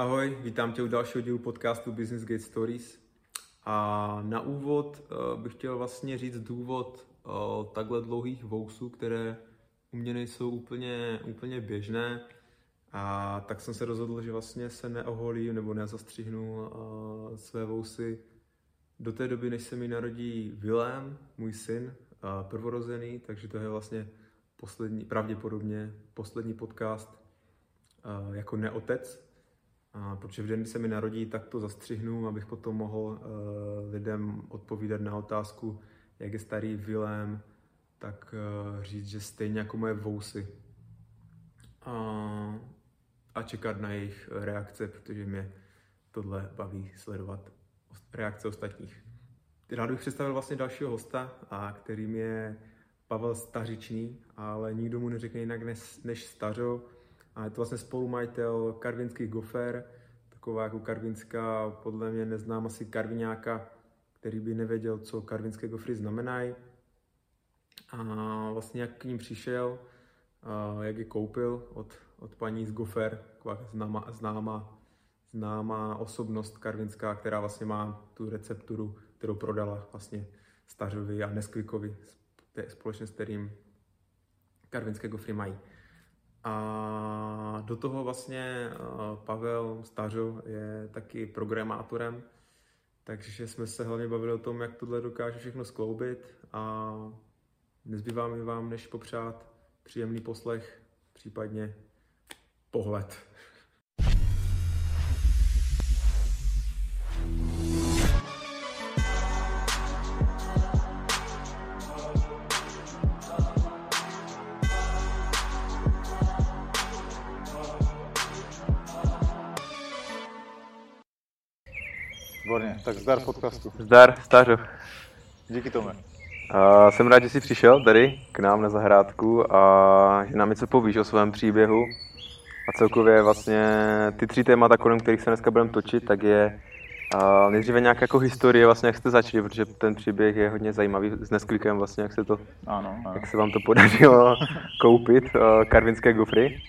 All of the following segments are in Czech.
Ahoj, vítám tě u dalšího dílu podcastu Business Gate Stories. A na úvod uh, bych chtěl vlastně říct důvod uh, takhle dlouhých vousů, které u mě nejsou úplně, úplně běžné. A tak jsem se rozhodl, že vlastně se neoholím nebo nezastřihnu uh, své vousy do té doby, než se mi narodí Vilém, můj syn, prvorozený, takže to je vlastně poslední, pravděpodobně poslední podcast jako neotec, a protože v den, kdy se mi narodí, tak to zastřihnu, abych potom mohl uh, lidem odpovídat na otázku, jak je starý Vilém, tak uh, říct, že stejně jako moje vousy. A, a čekat na jejich reakce, protože mě tohle baví sledovat reakce ostatních. Rád bych představil vlastně dalšího hosta, a kterým je Pavel Stařičný, ale nikdo mu neřekne jinak než, než Stařo. A je to vlastně spolumajitel karvinských gofer, taková jako karvinská, podle mě neznám asi karviňáka, který by nevěděl, co karvinské gofry znamenají. A vlastně jak k ním přišel, jak je koupil od, od paní z Gofer, taková známá, známá, známá osobnost karvinská, která vlastně má tu recepturu, kterou prodala vlastně Stařovi a Neskvikovi, společně s kterým karvinské gofry mají. A do toho vlastně Pavel Stařo je taky programátorem, takže jsme se hlavně bavili o tom, jak tohle dokáže všechno skloubit a nezbývá mi vám, než popřát příjemný poslech, případně pohled. Tak zdar podcastu. Zdar, Stařo. Díky tomu. Uh, jsem rád, že jsi přišel tady k nám na zahrádku a že nám něco povíš o svém příběhu. A celkově vlastně ty tři témata, kolem kterých se dneska budeme točit, tak je uh, nejdříve nějaká jako historie, vlastně jak jste začali, protože ten příběh je hodně zajímavý s Nesklikem vlastně, jak se to, ano, ano. jak se vám to podařilo koupit, uh, karvinské gofry.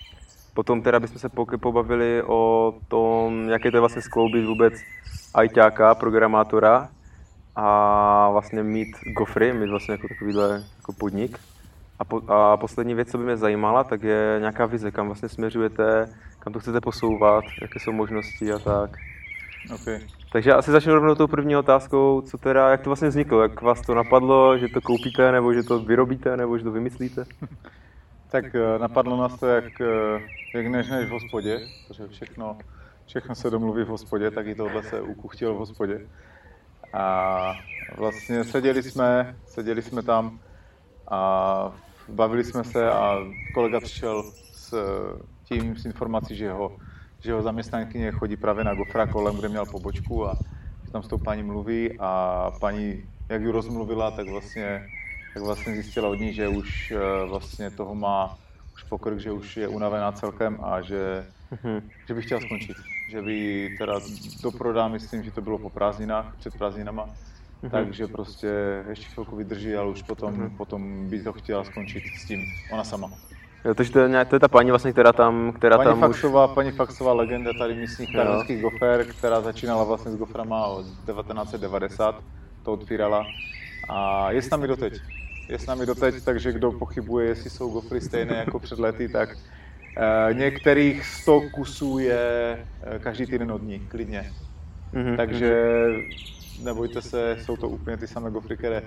Potom teda bychom se pobavili o tom, jak je to vlastně skloubit vůbec ajťáka, programátora a vlastně mít gofry, mít vlastně jako takovýhle jako podnik. A, po, a poslední věc, co by mě zajímala, tak je nějaká vize, kam vlastně směřujete, kam to chcete posouvat, jaké jsou možnosti a tak. Okay. Takže asi začnu rovnou tou první otázkou, co teda, jak to vlastně vzniklo, jak vás to napadlo, že to koupíte, nebo že to vyrobíte, nebo že to vymyslíte? tak eh, napadlo nás to jak, eh, jak než, než v hospodě, protože všechno, všechno se domluví v hospodě, tak i tohle se ukuchtil v hospodě. A vlastně seděli jsme, seděli jsme tam a bavili jsme se a kolega přišel s tím s informací, že jeho, že jeho zaměstnankyně chodí právě na Gofra kolem, kde měl pobočku a tam s tou paní mluví a paní, jak ji rozmluvila, tak vlastně, tak vlastně zjistila od ní, že už eh, vlastně toho má už pokrk, že už je unavená celkem a že, mm-hmm. že by chtěla skončit. Že by teda doprodá, myslím, že to bylo po prázdninách, před prázdninama, mm-hmm. takže prostě ještě chvilku vydrží, ale už potom, mm-hmm. potom by to chtěla skončit s tím, ona sama. Jo, takže to je, nějak, to je ta paní vlastně, která tam, která paní tam Faxová, už... Paní Faxová legenda tady místních karvinských gofer, která začínala vlastně s goframa od 1990, to otvírala a je s námi doteď je s námi doteď, takže kdo pochybuje, jestli jsou gofry stejné jako před lety, tak uh, některých 100 kusů je uh, každý týden od ní, klidně. Mm-hmm. Takže nebojte se, jsou to úplně ty samé gofry, které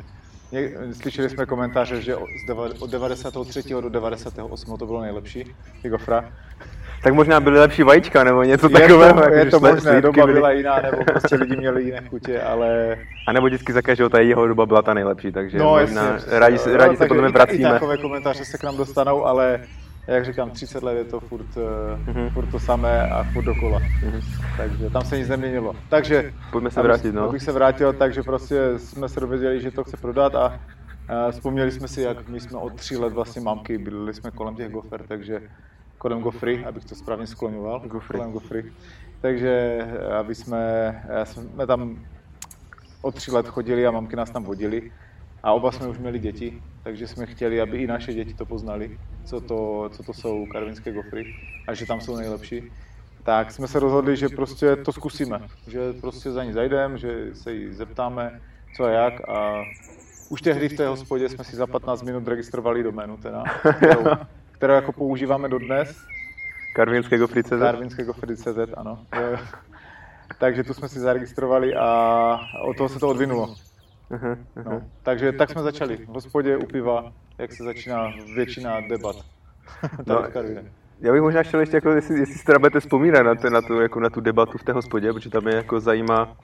Slyšeli jsme komentáře, že od 93. do 98. to bylo nejlepší, ty gofra. Tak možná byly lepší vajíčka nebo něco takového. Je to, je to možné, doba byly. byla jiná, nebo prostě lidi měli jiné chutě, ale... A nebo vždycky za každého ta jeho doba byla ta nejlepší, takže no, možná jasně, rádi, no, rádi se podle mě vracíme. I takové komentáře se k nám dostanou, ale jak říkám, 30 let je to furt, mm-hmm. furt to samé a furt dokola. Mm-hmm. Takže tam se nic neměnilo. Takže, Pojďme se vrátit, no. Abych se vrátil, takže prostě jsme se dověděli, že to chce prodat a a vzpomněli jsme si, jak my jsme od tří let vlastně mamky, byli jsme kolem těch gofer, takže kolem gofry, abych to správně skloňoval, gofry. kolem gofry. Takže aby jsme, jsme tam od tří let chodili a mamky nás tam vodili a oba jsme už měli děti, takže jsme chtěli, aby i naše děti to poznali, co to, co to jsou karvinské gofry a že tam jsou nejlepší. tak jsme se rozhodli, že prostě to zkusíme. Že prostě za ní zajdeme, že se jí zeptáme, co a jak a už tehdy v té hospodě jsme si za 15 minut registrovali doménu, teda, kterou, kterou jako používáme dodnes. Karvinské gofry.cz? Karvinské gofry.cz, ano. Takže tu jsme si zaregistrovali a od toho se to odvinulo. No, takže tak jsme začali. V hospodě u piva, jak se začíná většina debat. no, já bych možná chtěl ještě, jako, jestli, jestli si teda budete vzpomínat na, to, na, tu, jako na tu debatu v té hospodě, protože tam je jako zajímá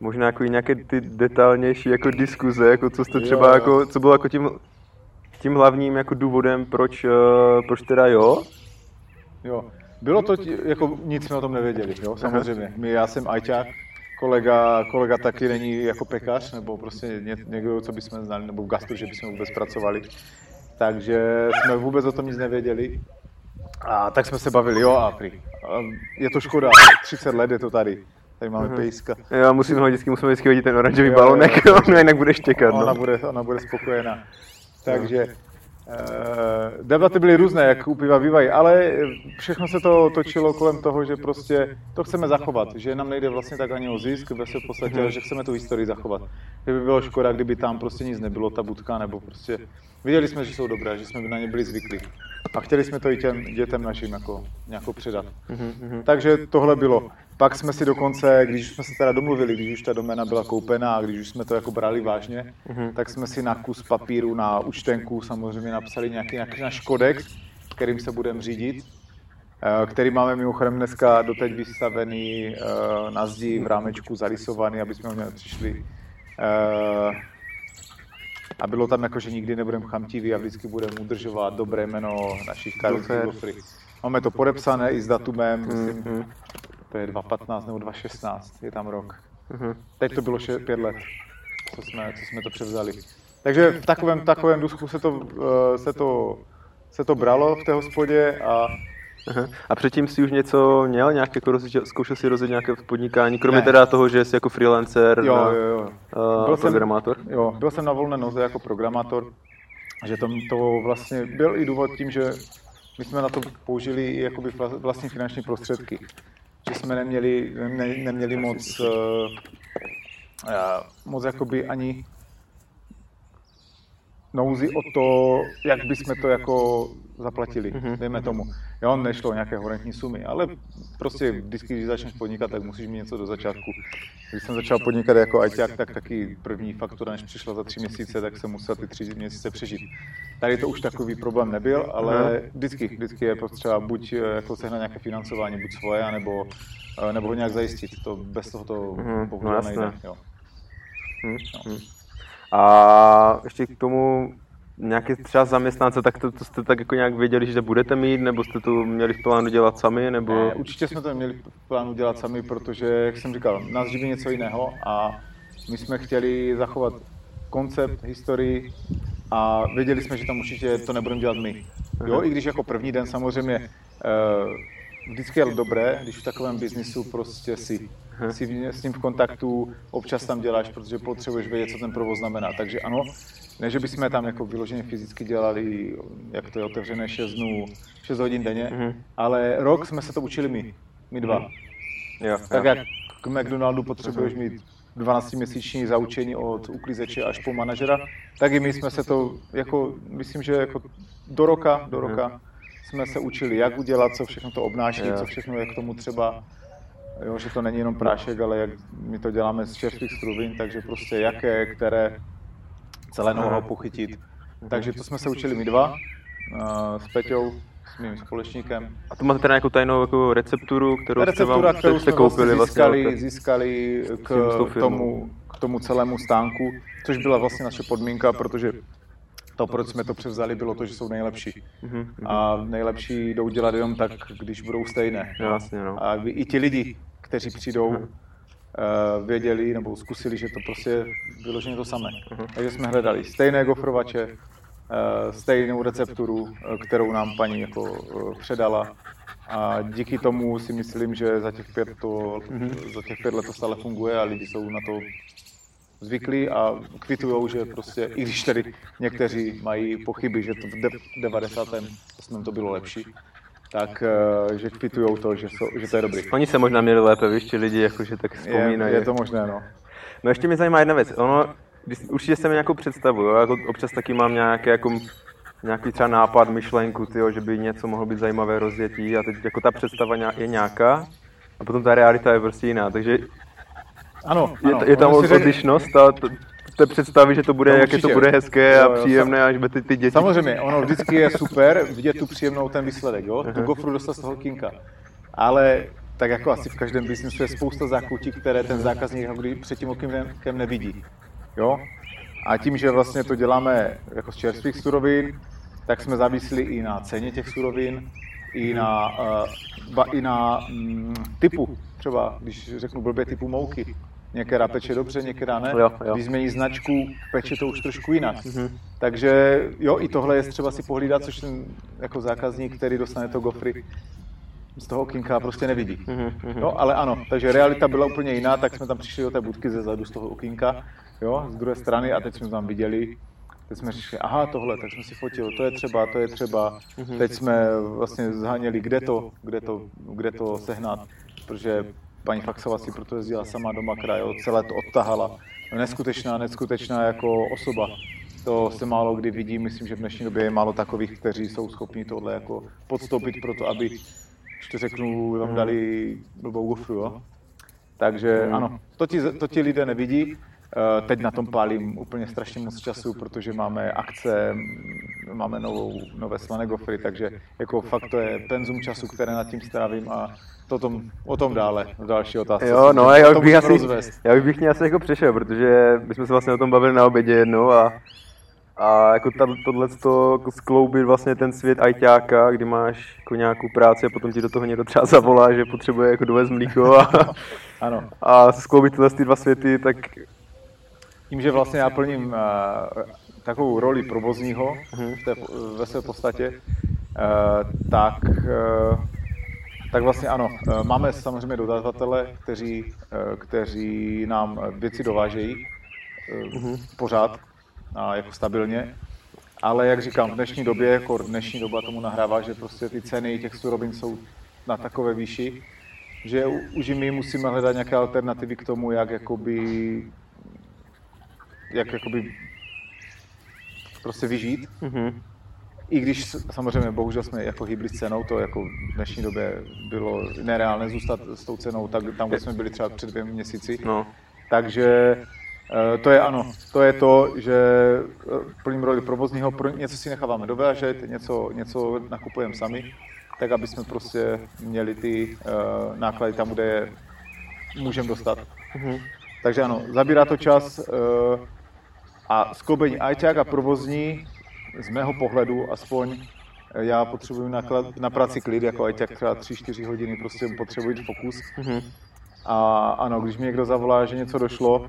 možná jako nějaké ty detailnější jako diskuze, jako co jste třeba, jo, jako, co bylo jako tím, tím hlavním jako důvodem, proč, uh, proč teda jo? Jo, bylo to, tí, jako nic jsme o tom nevěděli, jo, samozřejmě. My, já jsem ajťák, kolega, kolega taky není jako pekař, nebo prostě ně, někdo, co bychom znali, nebo v gastru, že bychom vůbec pracovali. Takže jsme vůbec o tom nic nevěděli. A tak jsme se bavili, jo, a prý. Je to škoda, 30 let je to tady. Tady máme uh-huh. pejska. Jo, musíme ho vždycky, musíme vždycky hodit ten oranžový jo, balonek, jo, no jinak budeš. Ona, no. bude, ona bude spokojená. Takže Uh, debaty byly různé, jak u piva bývají, ale všechno se to točilo kolem toho, že prostě to chceme zachovat, že nám nejde vlastně tak ani o zisk ve své podstatě, ale že chceme tu historii zachovat. Že by bylo škoda, kdyby tam prostě nic nebylo, ta budka, nebo prostě viděli jsme, že jsou dobré, že jsme na ně byli zvyklí. A chtěli jsme to i těm dětem našim jako nějakou předat. Mm-hmm. Takže tohle bylo. Pak jsme si dokonce, když jsme se teda domluvili, když už ta domena byla koupená a když už jsme to jako brali vážně, mm-hmm. tak jsme si na kus papíru, na účtenku samozřejmě napsali nějaký, nějaký náš kodex, kterým se budeme řídit, eh, který máme mimochodem dneska doteď vystavený eh, na zdi v rámečku zarysovaný, aby jsme ho měli přišli. Eh, a bylo tam jako, že nikdy nebudeme chamtiví a vždycky budeme udržovat dobré jméno našich karlovských Máme to podepsané i s datumem, myslím, mm-hmm to je 2015 nebo 2016, je tam rok. Uh-huh. Teď to bylo še- pět let, co jsme, co jsme to převzali. Takže v takovém, takovém duchu se to, uh, se, to, se to bralo v té hospodě a Aha. A předtím si už něco měl, nějak jako rozlič, zkoušel si rozjet nějaké podnikání, kromě ne. teda toho, že jsi jako freelancer, jo, jo, jo. Uh, byl programátor? Jsem, jo, byl jsem na volné noze jako programátor, že to, to vlastně byl i důvod tím, že my jsme na to použili i jakoby vlastní finanční prostředky že jsme neměli, ne, neměli moc, uh, moc jakoby ani nouzi o to, jak bychom to jako zaplatili, mm-hmm. dejme tomu. Jo, nešlo o nějaké horentní sumy, ale prostě vždycky, když začneš podnikat, tak musíš mít něco do začátku. Když jsem začal podnikat jako ajťák, tak taky první faktura, než přišla za tři měsíce, tak jsem musel ty tři měsíce přežít. Tady to už takový problém nebyl, ale vždycky, vždycky je potřeba buď eh, jako sehnat nějaké financování, buď svoje, nebo, eh, nebo ho nějak zajistit. To bez toho to mm-hmm. bohužel no, nejde. Jo. Hmm. No. A ještě k tomu nějaký třeba zaměstnance, tak to, to jste tak jako nějak věděli, že budete mít, nebo jste to měli v plánu dělat sami, nebo... Ne, určitě jsme to měli v plánu dělat sami, protože, jak jsem říkal, nás živí něco jiného a my jsme chtěli zachovat koncept, historii a věděli jsme, že tam určitě to nebudeme dělat my. Jo, i když jako první den samozřejmě uh, vždycky je dobré, když v takovém biznisu prostě si, si s ním v kontaktu, občas tam děláš, protože potřebuješ vědět, co ten provoz znamená. Takže ano, ne, že bychom tam jako vyloženě fyzicky dělali, jak to je otevřené 6 dnů, 6 hodin denně, mm-hmm. ale rok jsme se to učili my, my dva. Mm. Jo, tak jo. jak k McDonaldu potřebuješ mít 12-měsíční zaučení od uklízeče až po manažera, tak i my jsme se to, jako, myslím, že jako do roka, do roka jsme se učili, jak udělat, co všechno to obnáší, co všechno je k tomu třeba, jo, že to není jenom prášek, ale jak my to děláme z čerstvých struvin, takže prostě jaké, které celé noho pochytit. Takže to jsme se učili my dva s Peťou, s mým společníkem. A to máte teda nějakou tajnou jako recepturu, kterou Receptura, jste, vám, kterou jste koupili vlastně získali, vlastně, získali k tomu, k tomu celému stánku, což byla vlastně naše podmínka, protože to, proč jsme to převzali, bylo to, že jsou nejlepší. Mm-hmm. A nejlepší jdou dělat jenom tak, když budou stejné. Jasně, no. A i ti lidi, kteří přijdou, mm-hmm. Uh, věděli nebo zkusili, že to prostě je vyloženě to samé. Mm-hmm. Takže jsme hledali stejné gofrovače, uh, stejnou recepturu, uh, kterou nám paní jako předala. A díky tomu si myslím, že za těch pět, to, mm-hmm. za těch pět let to stále funguje a lidi jsou na to zvyklí a kvitují, že prostě, i když tady někteří mají pochyby, že to v 98. to bylo lepší, tak uh, že kvitujou to, že, jsou, že to je dobrý. Oni se možná měli lépe, víš, ti lidi, jakože tak vzpomínají. Je, je to možné, no. No ještě mě zajímá jedna věc. Ono, když, určitě mi nějakou představu, jo? Jako občas taky mám nějaké, jako, nějaký třeba nápad, myšlenku, tyjo, že by něco mohlo být zajímavé rozjetí a teď jako ta představa je nějaká a potom ta realita je prostě jiná, takže ano, ano. Je, je tam odlišnost a to, té představy, že to bude, no, jak to bude hezké a příjemné, až by ty, ty děti... Samozřejmě, ono vždycky je super vidět tu příjemnou ten výsledek, jo? Tu gofru dostat z toho kinka. Ale tak jako asi v každém biznesu je spousta zákutí, které ten zákazník před tím okem nevidí. Jo? A tím, že vlastně to děláme jako z čerstvých surovin, tak jsme závislí i na ceně těch surovin, i na, uh, i na um, typu, třeba když řeknu blbě typu mouky. Některá peče dobře, některá ne. Jo, jo. Když změní značku, peče to už trošku jinak. Mm-hmm. Takže jo, i tohle je třeba si pohlídat, což ten jako zákazník, který dostane to gofry, z toho okinka prostě nevidí. Mm-hmm. Jo, ale ano, takže realita byla úplně jiná, tak jsme tam přišli do té budky ze zadu z toho okinka, jo, z druhé strany a teď jsme tam viděli, teď jsme říkali, aha, tohle, tak jsme si fotili, to je třeba, to je třeba. Mhm. Teď jsme vlastně zháněli, kde to, kde to, kde to sehnat, protože paní Faxová si proto jezdila sama do Makra, jo, celé to odtahala. Neskutečná, neskutečná jako osoba. To se málo kdy vidí, myslím, že v dnešní době je málo takových, kteří jsou schopni tohle jako podstoupit pro to, aby, když to řeknu, vám dali blbou gofru, jo. Takže ano, to ti, to ti lidé nevidí. Eh, teď na tom pálím úplně strašně moc času, protože máme akce, máme novou, nové slané gofry, takže jako fakt to je penzum času, které nad tím strávím a to tom, o tom dále, v další otázce. Jo, no, já bych, asi, já bych mě asi jako přešel, protože my jsme se vlastně o tom bavili na obědě jednou a, a jako tohle to jako skloubit vlastně ten svět ajťáka, kdy máš jako nějakou práci a potom ti do toho někdo třeba zavolá, že potřebuje jako dovést mlíko a, ano. a skloubit tyhle ty dva světy, tak tím, že vlastně já plním uh, takovou roli provozního mhm. v té, ve své podstatě, uh, tak, uh, tak vlastně ano, uh, máme samozřejmě dodavatele, kteří, uh, kteří nám věci dovážejí uh, uh-huh. pořád a jako stabilně. Ale jak říkám, v dnešní době, jako dnešní doba tomu nahrává, že prostě ty ceny těch surovin jsou na takové výši, že už my musíme hledat nějaké alternativy k tomu, jak jakoby jak jakoby prostě vyžít. Mm-hmm. I když samozřejmě bohužel jsme jako hýbli s cenou, to jako v dnešní době bylo nereálné zůstat s tou cenou tak, tam, kde jsme byli třeba před dvěmi měsíci. No. Takže eh, to je ano, to je to, že eh, plním roli provozního, něco si necháváme dovážet, něco, něco nakupujeme sami, tak aby jsme prostě měli ty uh, náklady tam, kde je můžeme dostat. Mm-hmm. Takže ano, zabírá to čas, a skloubení ajťák a provozní, z mého pohledu aspoň, já potřebuji na, na práci klid, jako ajťák třeba 3-4 hodiny, prostě potřebuji fokus. Mm-hmm. A ano, když mi někdo zavolá, že něco došlo, uh,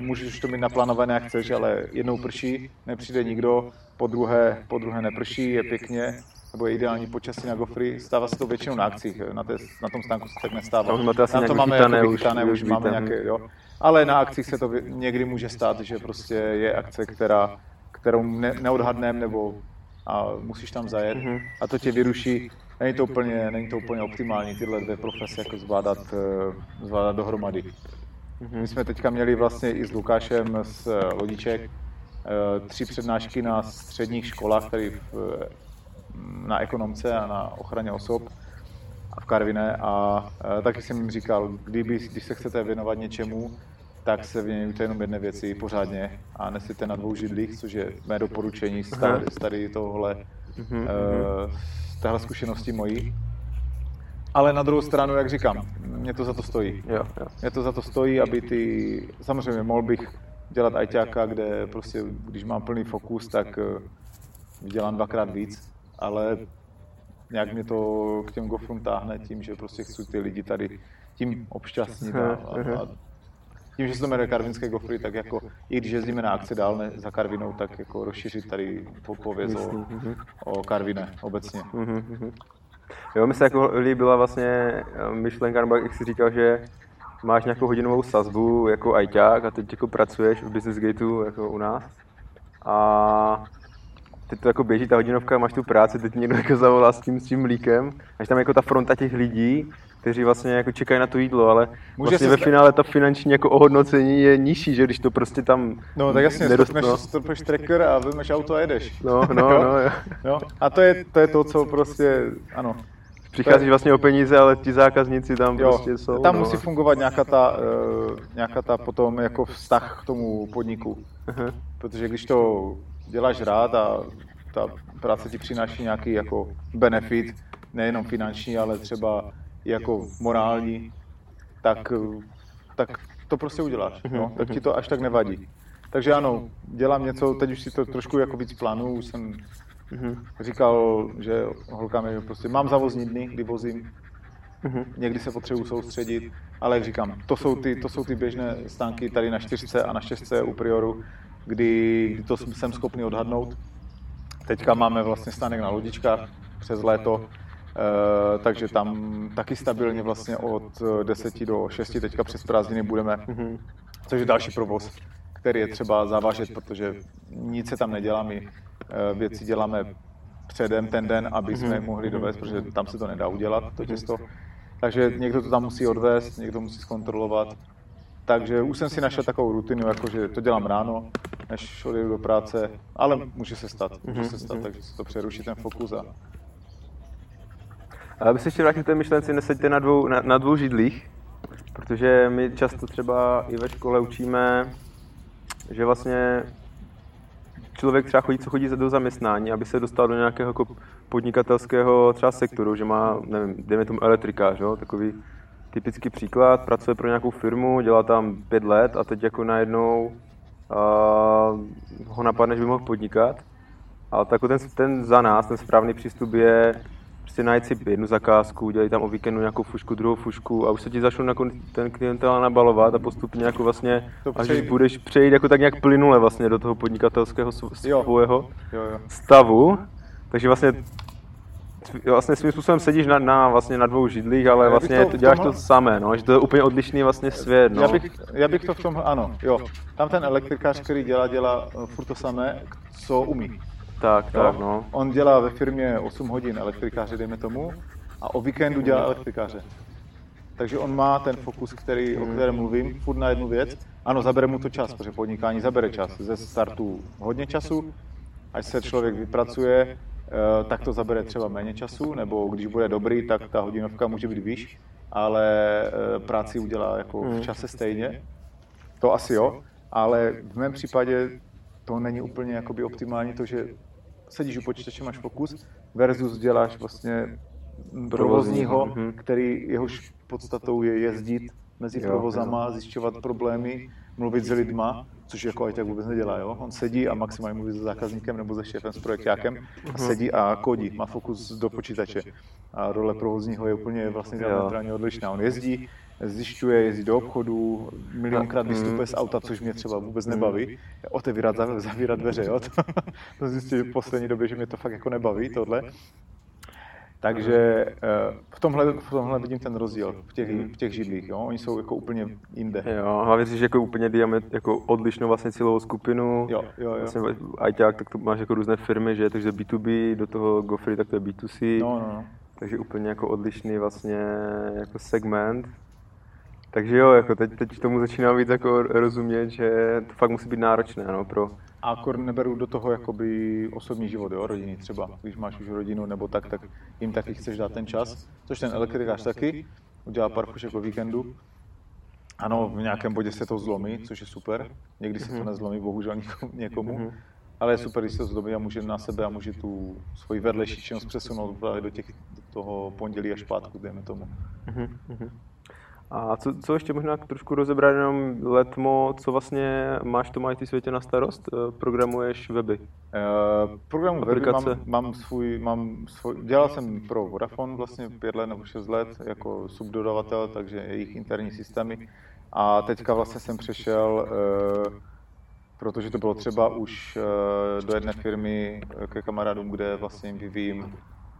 můžeš to mít naplánované, jak chceš, ale jednou prší, nepřijde nikdo, po druhé, po druhé neprší, je pěkně, nebo je ideální počasí na gofry. Stává se to většinou na akcích, na, té, na tom stánku se tak nestává. Tam, to máme jako vychytané, už, už máme nějaké, jo. Ale na akcích se to někdy může stát, že prostě je akce, která, kterou ne, neodhadneme, nebo a musíš tam zajet mm-hmm. a to tě vyruší. Není to úplně, není to úplně optimální tyhle dvě profese jako zvládat, eh, zvládat dohromady. Mm-hmm. My jsme teďka měli vlastně i s Lukášem z Lodiček eh, tři přednášky na středních školách tady v, na ekonomce a na ochraně osob v Karviné a e, taky jsem jim říkal, kdyby, když se chcete věnovat něčemu, tak se věnujte jenom jedné věci pořádně a nesíte na dvou židlích, což je mé doporučení z tady, z tady tohle, uh, z téhle zkušenosti mojí. Ale na druhou stranu, jak říkám, mě to za to stojí. Jo, jo. Mě to za to stojí, aby ty, samozřejmě mohl bych dělat ajťáka, kde prostě, když mám plný fokus, tak vydělám dvakrát víc, ale nějak mě to k těm gofrům táhne tím, že prostě chci ty lidi tady tím obšťastnit a, a, a tím, že se to jmenuje karvinské gofry, tak jako i když jezdíme na akci dál ne, za Karvinou, tak jako rozšířit tady pověz o, mhm. o Karvine obecně. Mhm, mhm. Jo, mi se jako líbila vlastně eh, myšlenka, nebo jak jsi říkal, že máš nějakou hodinovou sazbu jako ajťák a teď jako pracuješ v Business Gateu jako u nás. A teď to jako běží ta hodinovka, máš tu práci, teď někdo jako zavolá s tím, s tím mlíkem, až tam jako ta fronta těch lidí, kteří vlastně jako čekají na to jídlo, ale Může vlastně ve finále ta finanční jako ohodnocení je nižší, že když to prostě tam No tak jasně, nedostupneš, no. stopneš tracker a vezmeš auto a jedeš. No, no, no. jo. jo. A to je, to je to, co prostě, ano, Přicházíš vlastně o peníze, ale ti zákazníci tam jo, prostě jsou. Tam no. musí fungovat nějaká ta, uh, nějaká ta potom jako vztah k tomu podniku. Uh-huh. Protože když to děláš rád a ta práce ti přináší nějaký jako benefit, nejenom finanční, ale třeba jako morální, tak, tak to prostě uděláš. No? Tak ti to až tak nevadí. Takže ano, dělám něco, teď už si to trošku jako víc plánu, už jsem mm-hmm. říkal, že holkám je prostě, mám zavozní dny, kdy vozím, mm-hmm. někdy se potřebuji soustředit, ale jak říkám, to jsou ty, to jsou ty běžné stánky tady na čtyřce a na šestce u Prioru, kdy, kdy to jsem schopný odhadnout. Teďka máme vlastně stánek na lodičkách přes léto, Uh, takže tam taky stabilně vlastně od 10 do 6 teďka přes prázdniny budeme, mm-hmm. což je další provoz, který je třeba zavážet, protože nic se tam nedělá, my Eh, věci děláme předem ten den, aby jsme je mohli dovést, protože tam se to nedá udělat, to těsto. Takže někdo to tam musí odvést, někdo musí zkontrolovat. Takže už jsem si našel takovou rutinu, jako že to dělám ráno, než odjedu do práce, ale může se stát, může se stát, takže se to přeruší ten fokus a ale aby se ještě vrátil k té myšlenci, neseďte na dvou, na, na dvou židlích, protože my často třeba i ve škole učíme, že vlastně člověk třeba chodí, co chodí do zaměstnání, aby se dostal do nějakého jako podnikatelského třeba sektoru, že má, nevím, dejme tomu elektrikář, jo, takový typický příklad, pracuje pro nějakou firmu, dělá tam pět let a teď jako najednou uh, ho napadne, že by mohl podnikat. Ale tak ten, ten za nás, ten správný přístup je prostě najít si jednu zakázku, dělat tam o víkendu nějakou fušku, druhou fušku a už se ti začnou jako ten klientel nabalovat a postupně jako vlastně, to až když budeš přejít jako tak nějak plynule vlastně do toho podnikatelského svého stavu, takže vlastně vlastně svým způsobem sedíš na, na, vlastně na dvou židlích, ale vlastně to, děláš tomhle... to samé, no, že to je úplně odlišný vlastně svět, no. Já bych, já bych to v tom, ano, jo. Tam ten elektrikář, který dělá, dělá furt to samé, co umí. Tak, jo? tak, no. On dělá ve firmě 8 hodin elektrikáře, dejme tomu, a o víkendu dělá elektrikáře. Takže on má ten fokus, který, o kterém mluvím, furt na jednu věc. Ano, zabere mu to čas, protože podnikání zabere čas. Ze startu hodně času, až se člověk vypracuje, eh, tak to zabere třeba méně času, nebo když bude dobrý, tak ta hodinovka může být výš, ale eh, práci udělá jako v čase stejně. To asi jo, ale v mém případě to není úplně jakoby optimální to, že sedíš u počítače, máš fokus, versus děláš vlastně provozního, mhm. který jehož podstatou je jezdit mezi provozama, zjišťovat problémy, mluvit s lidma, což jako tak vůbec nedělá, jo? On sedí a maximálně mluví s zákazníkem nebo se šéfem, s projektákem a sedí a kodí, má fokus do počítače. A role provozního je úplně vlastně diametrálně odlišná. On jezdí, zjišťuje, jezdí do obchodu, milionkrát vystupuje z auta, což mě třeba vůbec nebaví. Otevírat, zavírat dveře, jo? To, to zjistil v poslední době, že mě to fakt jako nebaví, tohle. Takže eh, v tomhle, v tomhle vidím ten rozdíl v těch, v těch židlích. Jo? Oni jsou jako úplně jinde. Jo, hlavně že jako úplně diamet, jako odlišnou vlastně cílovou skupinu. Jo, jo, jo. Vlastně ajťák, tak to máš jako různé firmy, že takže B2B, do toho GoFree, tak to je B2C. No, no, no. Takže úplně jako odlišný vlastně jako segment. Takže jo, jako teď, teď tomu začínám víc jako rozumět, že to fakt musí být náročné no, pro... A akor neberu do toho jakoby osobní život, jo, rodiny třeba. Když máš už rodinu nebo tak, tak jim taky chceš dát ten čas, což ten elektrikář taky, udělá pár fušek o víkendu. Ano, v nějakém bodě se to zlomí, což je super. Někdy se to mhm. nezlomí, bohužel někomu. Mhm. Ale je super, když se to zlomí a může na sebe a může tu svoji vedlejší činnost přesunout právě do, těch, do toho pondělí a špátku, dejme tomu. A co, co ještě možná trošku rozebrat jenom letmo, co vlastně máš to IT světě na starost? Eh, programuješ weby? Uh, programu weby mám, mám, svůj, mám svůj, dělal jsem pro Vodafone vlastně pět let nebo šest let jako subdodavatel, takže jejich interní systémy. A teďka vlastně jsem přešel, uh, protože to bylo třeba už uh, do jedné firmy ke kamarádům, kde vlastně vyvíjím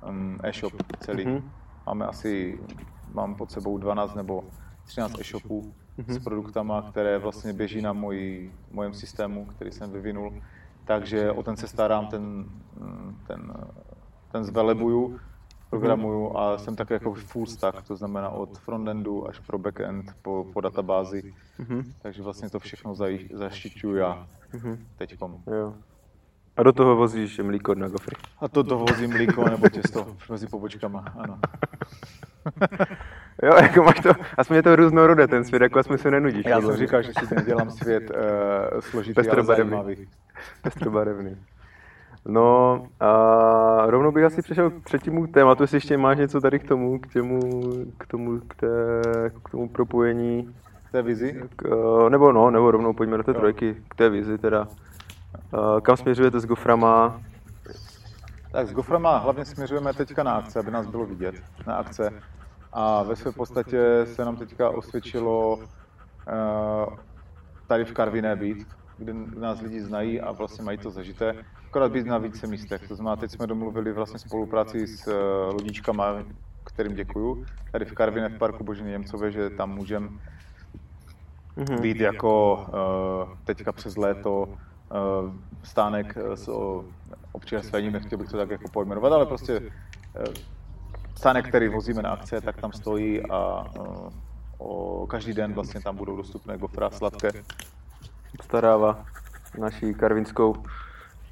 um, e-shop celý. Mm-hmm. Máme asi, mám pod sebou 12 nebo 13 e-shopů mm-hmm. s produktama, které vlastně běží na mojí, mojem systému, který jsem vyvinul. takže o ten se starám, ten, ten, ten zvelebuju, programuju a jsem tak jako full stack, to znamená od frontendu až pro backend po, po databázi, mm-hmm. takže vlastně to všechno zaj, zaštiťuju já mm-hmm. teďkom. Jo. A do toho vozíš mlíko na gofry. A to toho vozím mlíko nebo těsto mezi pobočkama, ano. jo, jako máš to, aspoň je to různorodé ten svět, jako aspoň se nenudíš. Já jsem říkal, že si nedělám svět uh, složitý, ale zajímavý. Pestrobarevný. No a rovnou bych asi přešel k třetímu tématu, jestli ještě máš něco tady k tomu, k těmu, k tomu, k, té, k tomu propojení. K té vizi? K, eh, nebo no, nebo rovnou pojďme do té trojky, k té vizi teda. Uh, kam směřujete s goframa? Tak s goframa hlavně směřujeme teďka na akce, aby nás bylo vidět na akce. A ve své podstatě se nám teďka osvědčilo uh, tady v Karviné být, kde nás lidi znají a vlastně mají to zažité, akorát být na více místech. To znamená, teď jsme domluvili vlastně spolupráci s uh, lodičkama, kterým děkuju, tady v Karviné v parku Božiny Němcové, že tam můžeme mm-hmm. být jako teďka přes léto stánek s občerstvením, nechtěl bych to tak jako pojmenovat, ale prostě uh, stánek, který vozíme na akce, tak tam stojí a uh, o, každý den vlastně tam budou dostupné gofra sladké. Starává naší karvinskou,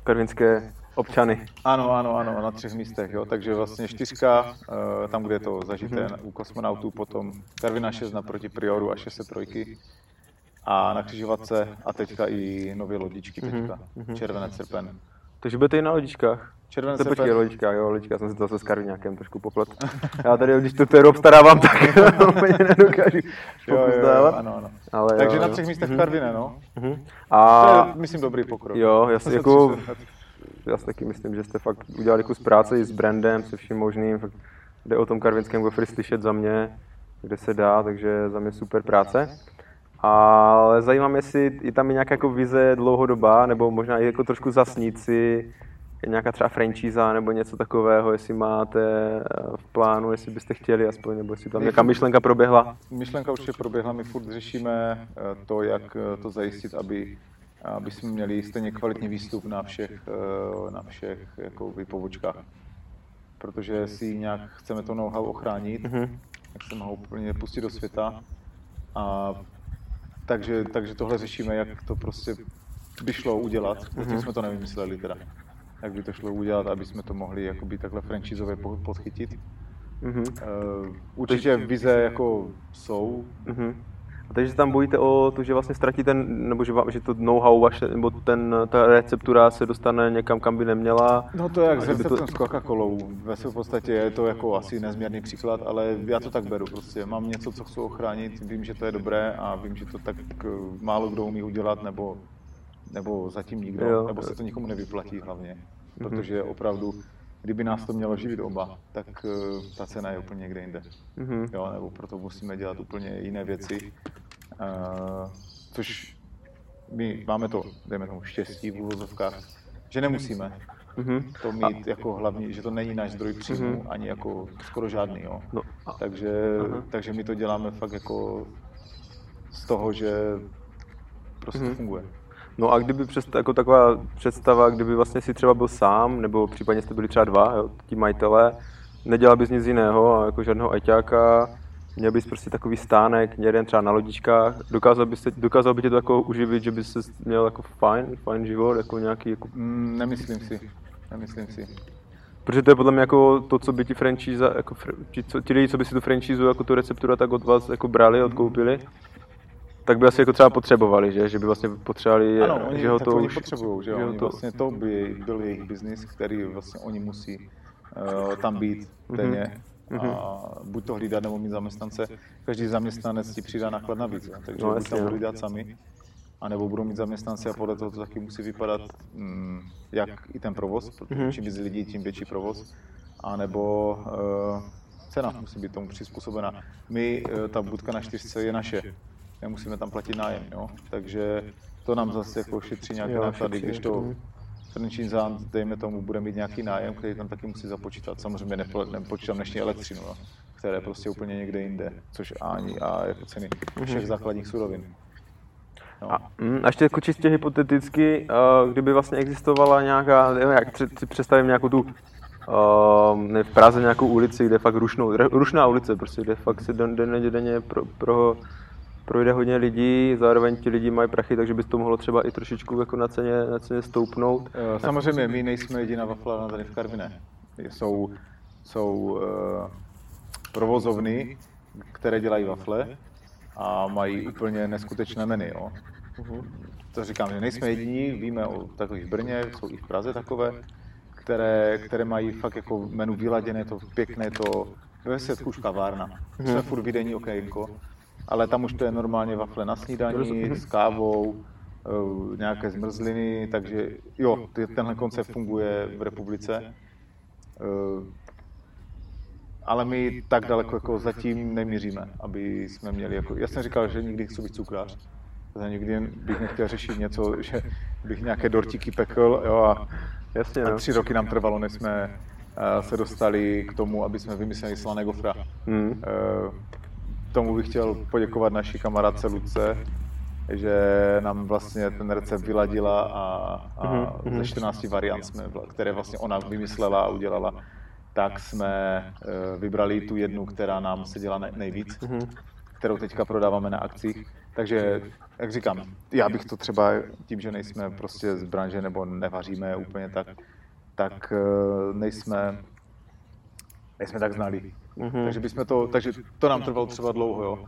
karvinské občany. Ano, ano, ano, na třech místech, jo. Takže vlastně čtyřka, uh, tam, kde je to zažité mm-hmm. u kosmonautů, potom Karvina 6 naproti Prioru a 603 a na křižovatce a teďka i nové lodičky teďka, mm-hmm. červené srpen. Takže budete i na lodičkách? Červené se počkej, lodička, jo, lodička, jsem si to zase s Karviňákem trošku poplet. Já tady, když to teru obstarávám, tak úplně nedokážu jo, jo, jo, ano, ano. Ale Takže jo, na třech místech mm-hmm. Karviné, no. Mm-hmm. A... To je, myslím, dobrý pokrok. Jo, já si jako, já si taky myslím, že jste fakt udělali kus práce i s brandem, se vším možným. Fakt jde o tom karvinském gofry slyšet za mě, kde se dá, takže za mě super práce. Ale zajímá mě, jestli je tam nějaká jako vize dlouhodobá, nebo možná i jako trošku zasnít si nějaká třeba franchise nebo něco takového, jestli máte eh, v plánu, jestli byste chtěli aspoň, nebo jestli tam nějaká myšlenka proběhla? Myšlenka určitě proběhla, my furt řešíme eh, to, jak eh, to zajistit, aby, aby jsme měli stejně kvalitní výstup na všech, na všech jako vypovočkách. Protože si nějak chceme to know-how ochránit, mm-hmm. jak se mohou úplně pustit do světa. A takže, takže tohle řešíme, jak to prostě by šlo udělat. Zatím mm-hmm. jsme to nevymysleli teda. Jak by to šlo udělat, aby jsme to mohli jakoby takhle franchízově podchytit. Mm-hmm. Uh, určitě vize jako jsou. Mm-hmm. A takže tam bojíte o to, že vlastně ztratí ten, nebo že, že to know-how vaše, nebo ten, ta receptura se dostane někam, kam by neměla? No to je jak s receptem to... s Coca-Colou. Ve v podstatě je to jako asi nezměrný příklad, ale já to tak beru prostě. Mám něco, co chci ochránit, vím, že to je dobré a vím, že to tak eh, málo kdo umí udělat, nebo, nebo zatím nikdo, jo. nebo se to nikomu nevyplatí hlavně. Mhm. Protože opravdu kdyby nás to mělo živit oba, tak uh, ta cena je úplně někde jinde. Mm-hmm. Jo, nebo proto musíme dělat úplně jiné věci. Uh, což my máme to, dejme tomu, štěstí v úvozovkách, že nemusíme mm-hmm. to mít a... jako hlavní, že to není náš zdroj příjmu, mm-hmm. ani jako skoro žádný, jo. No. Takže, takže my to děláme fakt jako z toho, že prostě mm-hmm. funguje. No a kdyby přes, jako taková představa, kdyby vlastně si třeba byl sám, nebo případně jste byli třeba dva, jo, ti majitele, nedělal bys nic jiného, jako žádného ajťáka, měl bys prostě takový stánek, jeden třeba na lodičkách, dokázal, bys, dokázal by tě to jako uživit, že bys měl jako fajn, fajn život, jako nějaký jako... Mm, nemyslím si, nemyslím si. Protože to je podle mě jako to, co by ti franchise, jako ti, co, ti lidi, co by si tu franchise, jako tu recepturu tak od vás jako brali, odkoupili, tak by asi jako třeba potřebovali, že? Že by vlastně potřebovali, ano, oni, že ho to oni už... potřebují, že, že oni to... vlastně to by byl jejich biznis, který vlastně oni musí uh, tam být denně. Mm-hmm. A buď to hlídat nebo mít zaměstnance. Každý zaměstnanec ti přidá náklad navíc, jo? takže no, buď tam budou hlídat sami, anebo budou mít zaměstnance a podle toho to taky musí vypadat, mm, jak i ten provoz, protože mm-hmm. čím víc lidí, tím větší provoz, a nebo uh, cena musí být tomu přizpůsobena. My, uh, ta budka na čtyřce je naše, nemusíme tam platit nájem, jo? takže to nám zase jako šetří nějaké náklady, když to franchiseant, dejme tomu, bude mít nějaký nájem, který tam taky musí započítat. Samozřejmě nepo, nepočítám dnešní elektřinu, jo? které je prostě úplně někde jinde, což ani a jako ceny všech základních surovin. No. A, mm, a ještě jako čistě hypoteticky, uh, kdyby vlastně existovala nějaká, jak si představím nějakou tu uh, ne, v Praze nějakou ulici, kde fakt rušnou, rušná ulice, prostě, kde fakt se denně, denně pro, pro, projde hodně lidí, zároveň ti lidi mají prachy, takže by to mohlo třeba i trošičku jako na ceně, na ceně stoupnout. Eh, samozřejmě, my nejsme jediná wafla tady v Karviné. Jsou, jsou uh, provozovny, které dělají wafle a mají úplně neskutečné meny. Jo. To říkám, že nejsme jediní, víme o takových v Brně, jsou i v Praze takové, které, které mají fakt jako menu vyladěné, to pěkné, to ve výsledku už kavárna. Jsme furt vydení okénko, ale tam už to je normálně wafle na snídaní s kávou, eh, nějaké zmrzliny, takže jo, tenhle koncept funguje v republice. Eh, ale my tak daleko jako zatím nemíříme, aby jsme měli jako, já jsem říkal, že nikdy chci být cukrář. Já nikdy bych nechtěl řešit něco, že bych nějaké dortíky pekl jo, a, Jasně, no. a tři roky nám trvalo, než jsme uh, se dostali k tomu, aby jsme vymysleli slané gofra. Mm. Tomu bych chtěl poděkovat naší kamarádce Luce, že nám vlastně ten recept vyladila a, a mm-hmm. ze 14 variant, jsme, které vlastně ona vymyslela a udělala, tak jsme eh, vybrali tu jednu, která nám se dělá nejvíc, mm-hmm. kterou teďka prodáváme na akcích. Takže, jak říkám, já bych to třeba tím, že nejsme prostě z branže nebo nevaříme úplně tak, tak eh, nejsme, nejsme tak znali. Mm-hmm. Takže, bychom to, takže to nám trvalo třeba dlouho, jo.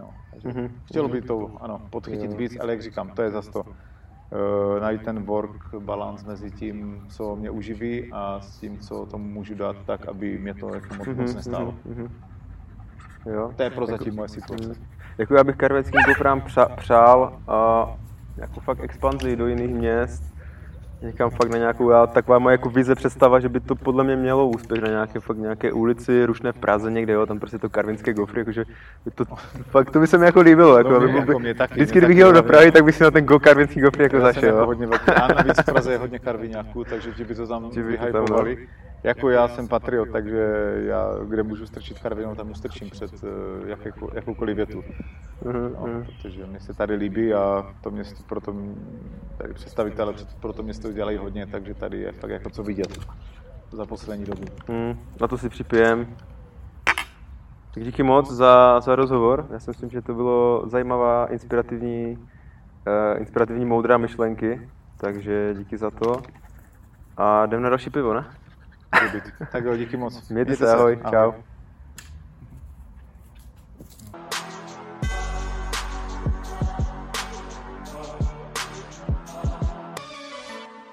No, mm-hmm. Chtělo by to, ano, podchytit víc, ale jak říkám, to je zase to uh, najít ten work balance mezi tím, co mě uživí a s tím, co tomu můžu dát tak, aby mě to jako moc, moc nestálo. Mm-hmm. Jo. To je prozatím jako, moje situace. Jako já bych karveckým gofrám přál a jako fakt expanzi do jiných měst, někam fakt na nějakou, já, taková moje jako vize představa, že by to podle mě mělo úspěch na nějaké, fakt nějaké ulici, rušné v Praze někde, jo, tam prostě to karvinské gofry, jakože by to, fakt to by se mi jako líbilo, jako, no, by, jako mě taky, vždycky, kdybych jel do Prahy, tak bych si na ten go karvinský gofry jako zašel. Jako hodně velký, a navíc v Praze je hodně karviňáků, takže ti by to tam vyhypovali. Jako já jsem patriot, takže já, kde můžu strčit karvinou, tam ustrčím před uh, jakou, jakoukoliv větu. Mhm, no, mhm. protože mi se tady líbí a to město proto, tady představitele pro to město dělají hodně, takže tady je fakt jako co vidět za poslední dobu. Mm, na to si připijem. Tak díky moc za, za rozhovor. Já si myslím, že to bylo zajímavá, inspirativní, uh, inspirativní moudrá myšlenky, takže díky za to. A jdem na další pivo, ne? Tak jo, díky moc.